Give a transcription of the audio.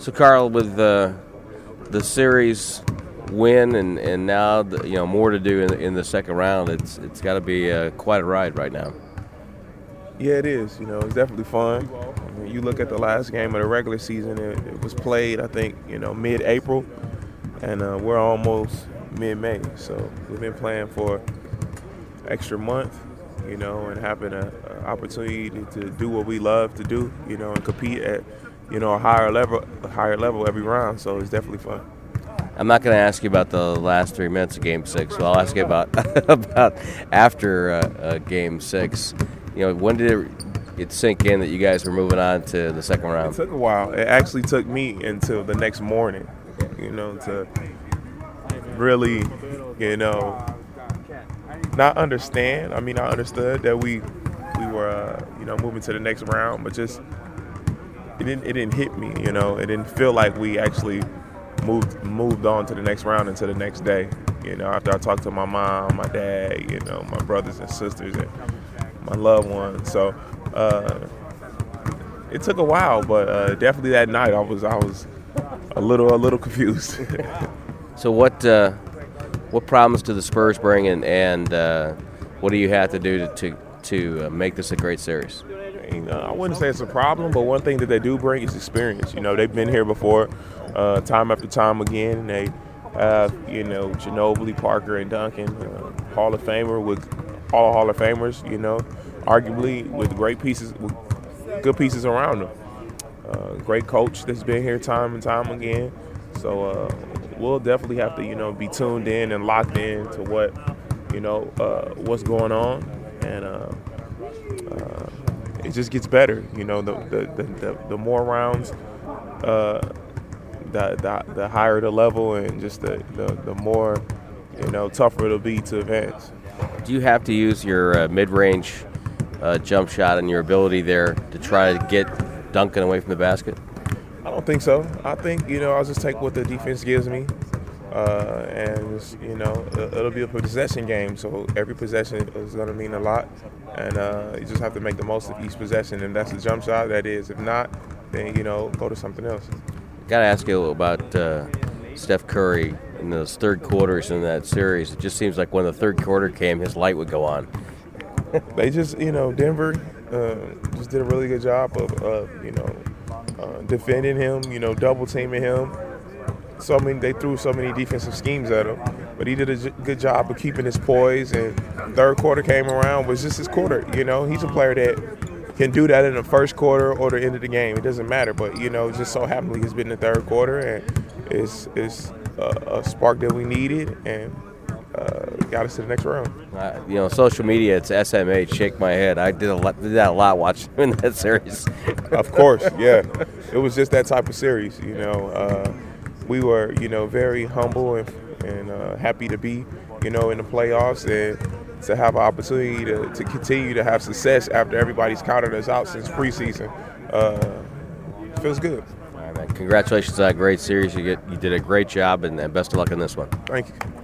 So, Carl, with the the series win and, and now the, you know more to do in, the- in the second round, it's it's got to be uh, quite a ride right now. Yeah, it is. You know, it's definitely fun. I mean, you look at the last game of the regular season; it, it was played, I think, you know, mid-April, and uh, we're almost mid-May. So we've been playing for extra month, you know, and having an opportunity to, to do what we love to do, you know, and compete at, you know, a higher level, a higher level every round. So it's definitely fun. I'm not going to ask you about the last three minutes of Game Six, so I'll ask you about about after uh, uh, Game Six. You know, when did it, it sink in that you guys were moving on to the second round? It took a while. It actually took me until the next morning, you know, to really, you know, not understand. I mean, I understood that we we were, uh, you know, moving to the next round, but just it didn't it didn't hit me. You know, it didn't feel like we actually moved moved on to the next round until the next day. You know, after I talked to my mom, my dad, you know, my brothers and sisters, and my loved ones. So. Uh, it took a while, but uh, definitely that night I was I was a little a little confused. So, what uh, what problems do the Spurs bring, and and uh, what do you have to do to to, to uh, make this a great series? And, uh, I wouldn't say it's a problem, but one thing that they do bring is experience. You know, they've been here before, uh, time after time again. And they have, you know, Ginobili, Parker, and Duncan, uh, Hall of Famer with all Hall of Famers. You know, arguably with great pieces, with good pieces around them. Uh, great coach that's been here time and time again. So uh, we'll definitely have to, you know, be tuned in and locked in to what, you know, uh, what's going on, and uh, it just gets better. You know, the the, the, the, the more rounds, uh, the, the the higher the level, and just the, the, the more, you know, tougher it'll be to advance. Do you have to use your uh, mid-range uh, jump shot and your ability there to try to get Duncan away from the basket? I don't think so. I think you know I'll just take what the defense gives me, uh, and you know it- it'll be a possession game. So every possession is going to mean a lot, and uh, you just have to make the most of each possession. And that's a jump shot. That is. If not, then you know go to something else. Got to ask you about uh, Steph Curry in those third quarters in that series. It just seems like when the third quarter came, his light would go on. They just you know Denver uh, just did a really good job of uh, you know uh, defending him. You know double teaming him. So I mean, they threw so many defensive schemes at him, but he did a j- good job of keeping his poise. And third quarter came around was just his quarter. You know, he's a player that can do that in the first quarter or the end of the game. It doesn't matter. But you know, just so happily he's been in the third quarter, and it's it's a, a spark that we needed, and uh, got us to the next round. Uh, you know, social media, it's SMH. Shake my head. I did a lot, did that a lot watching him in that series. Of course, yeah. It was just that type of series, you know. Uh, we were, you know, very humble and, and uh, happy to be, you know, in the playoffs and to have an opportunity to, to continue to have success after everybody's counted us out since preseason. Uh, feels good. All right, man. Congratulations on a great series. You get you did a great job, and, and best of luck in this one. Thank you.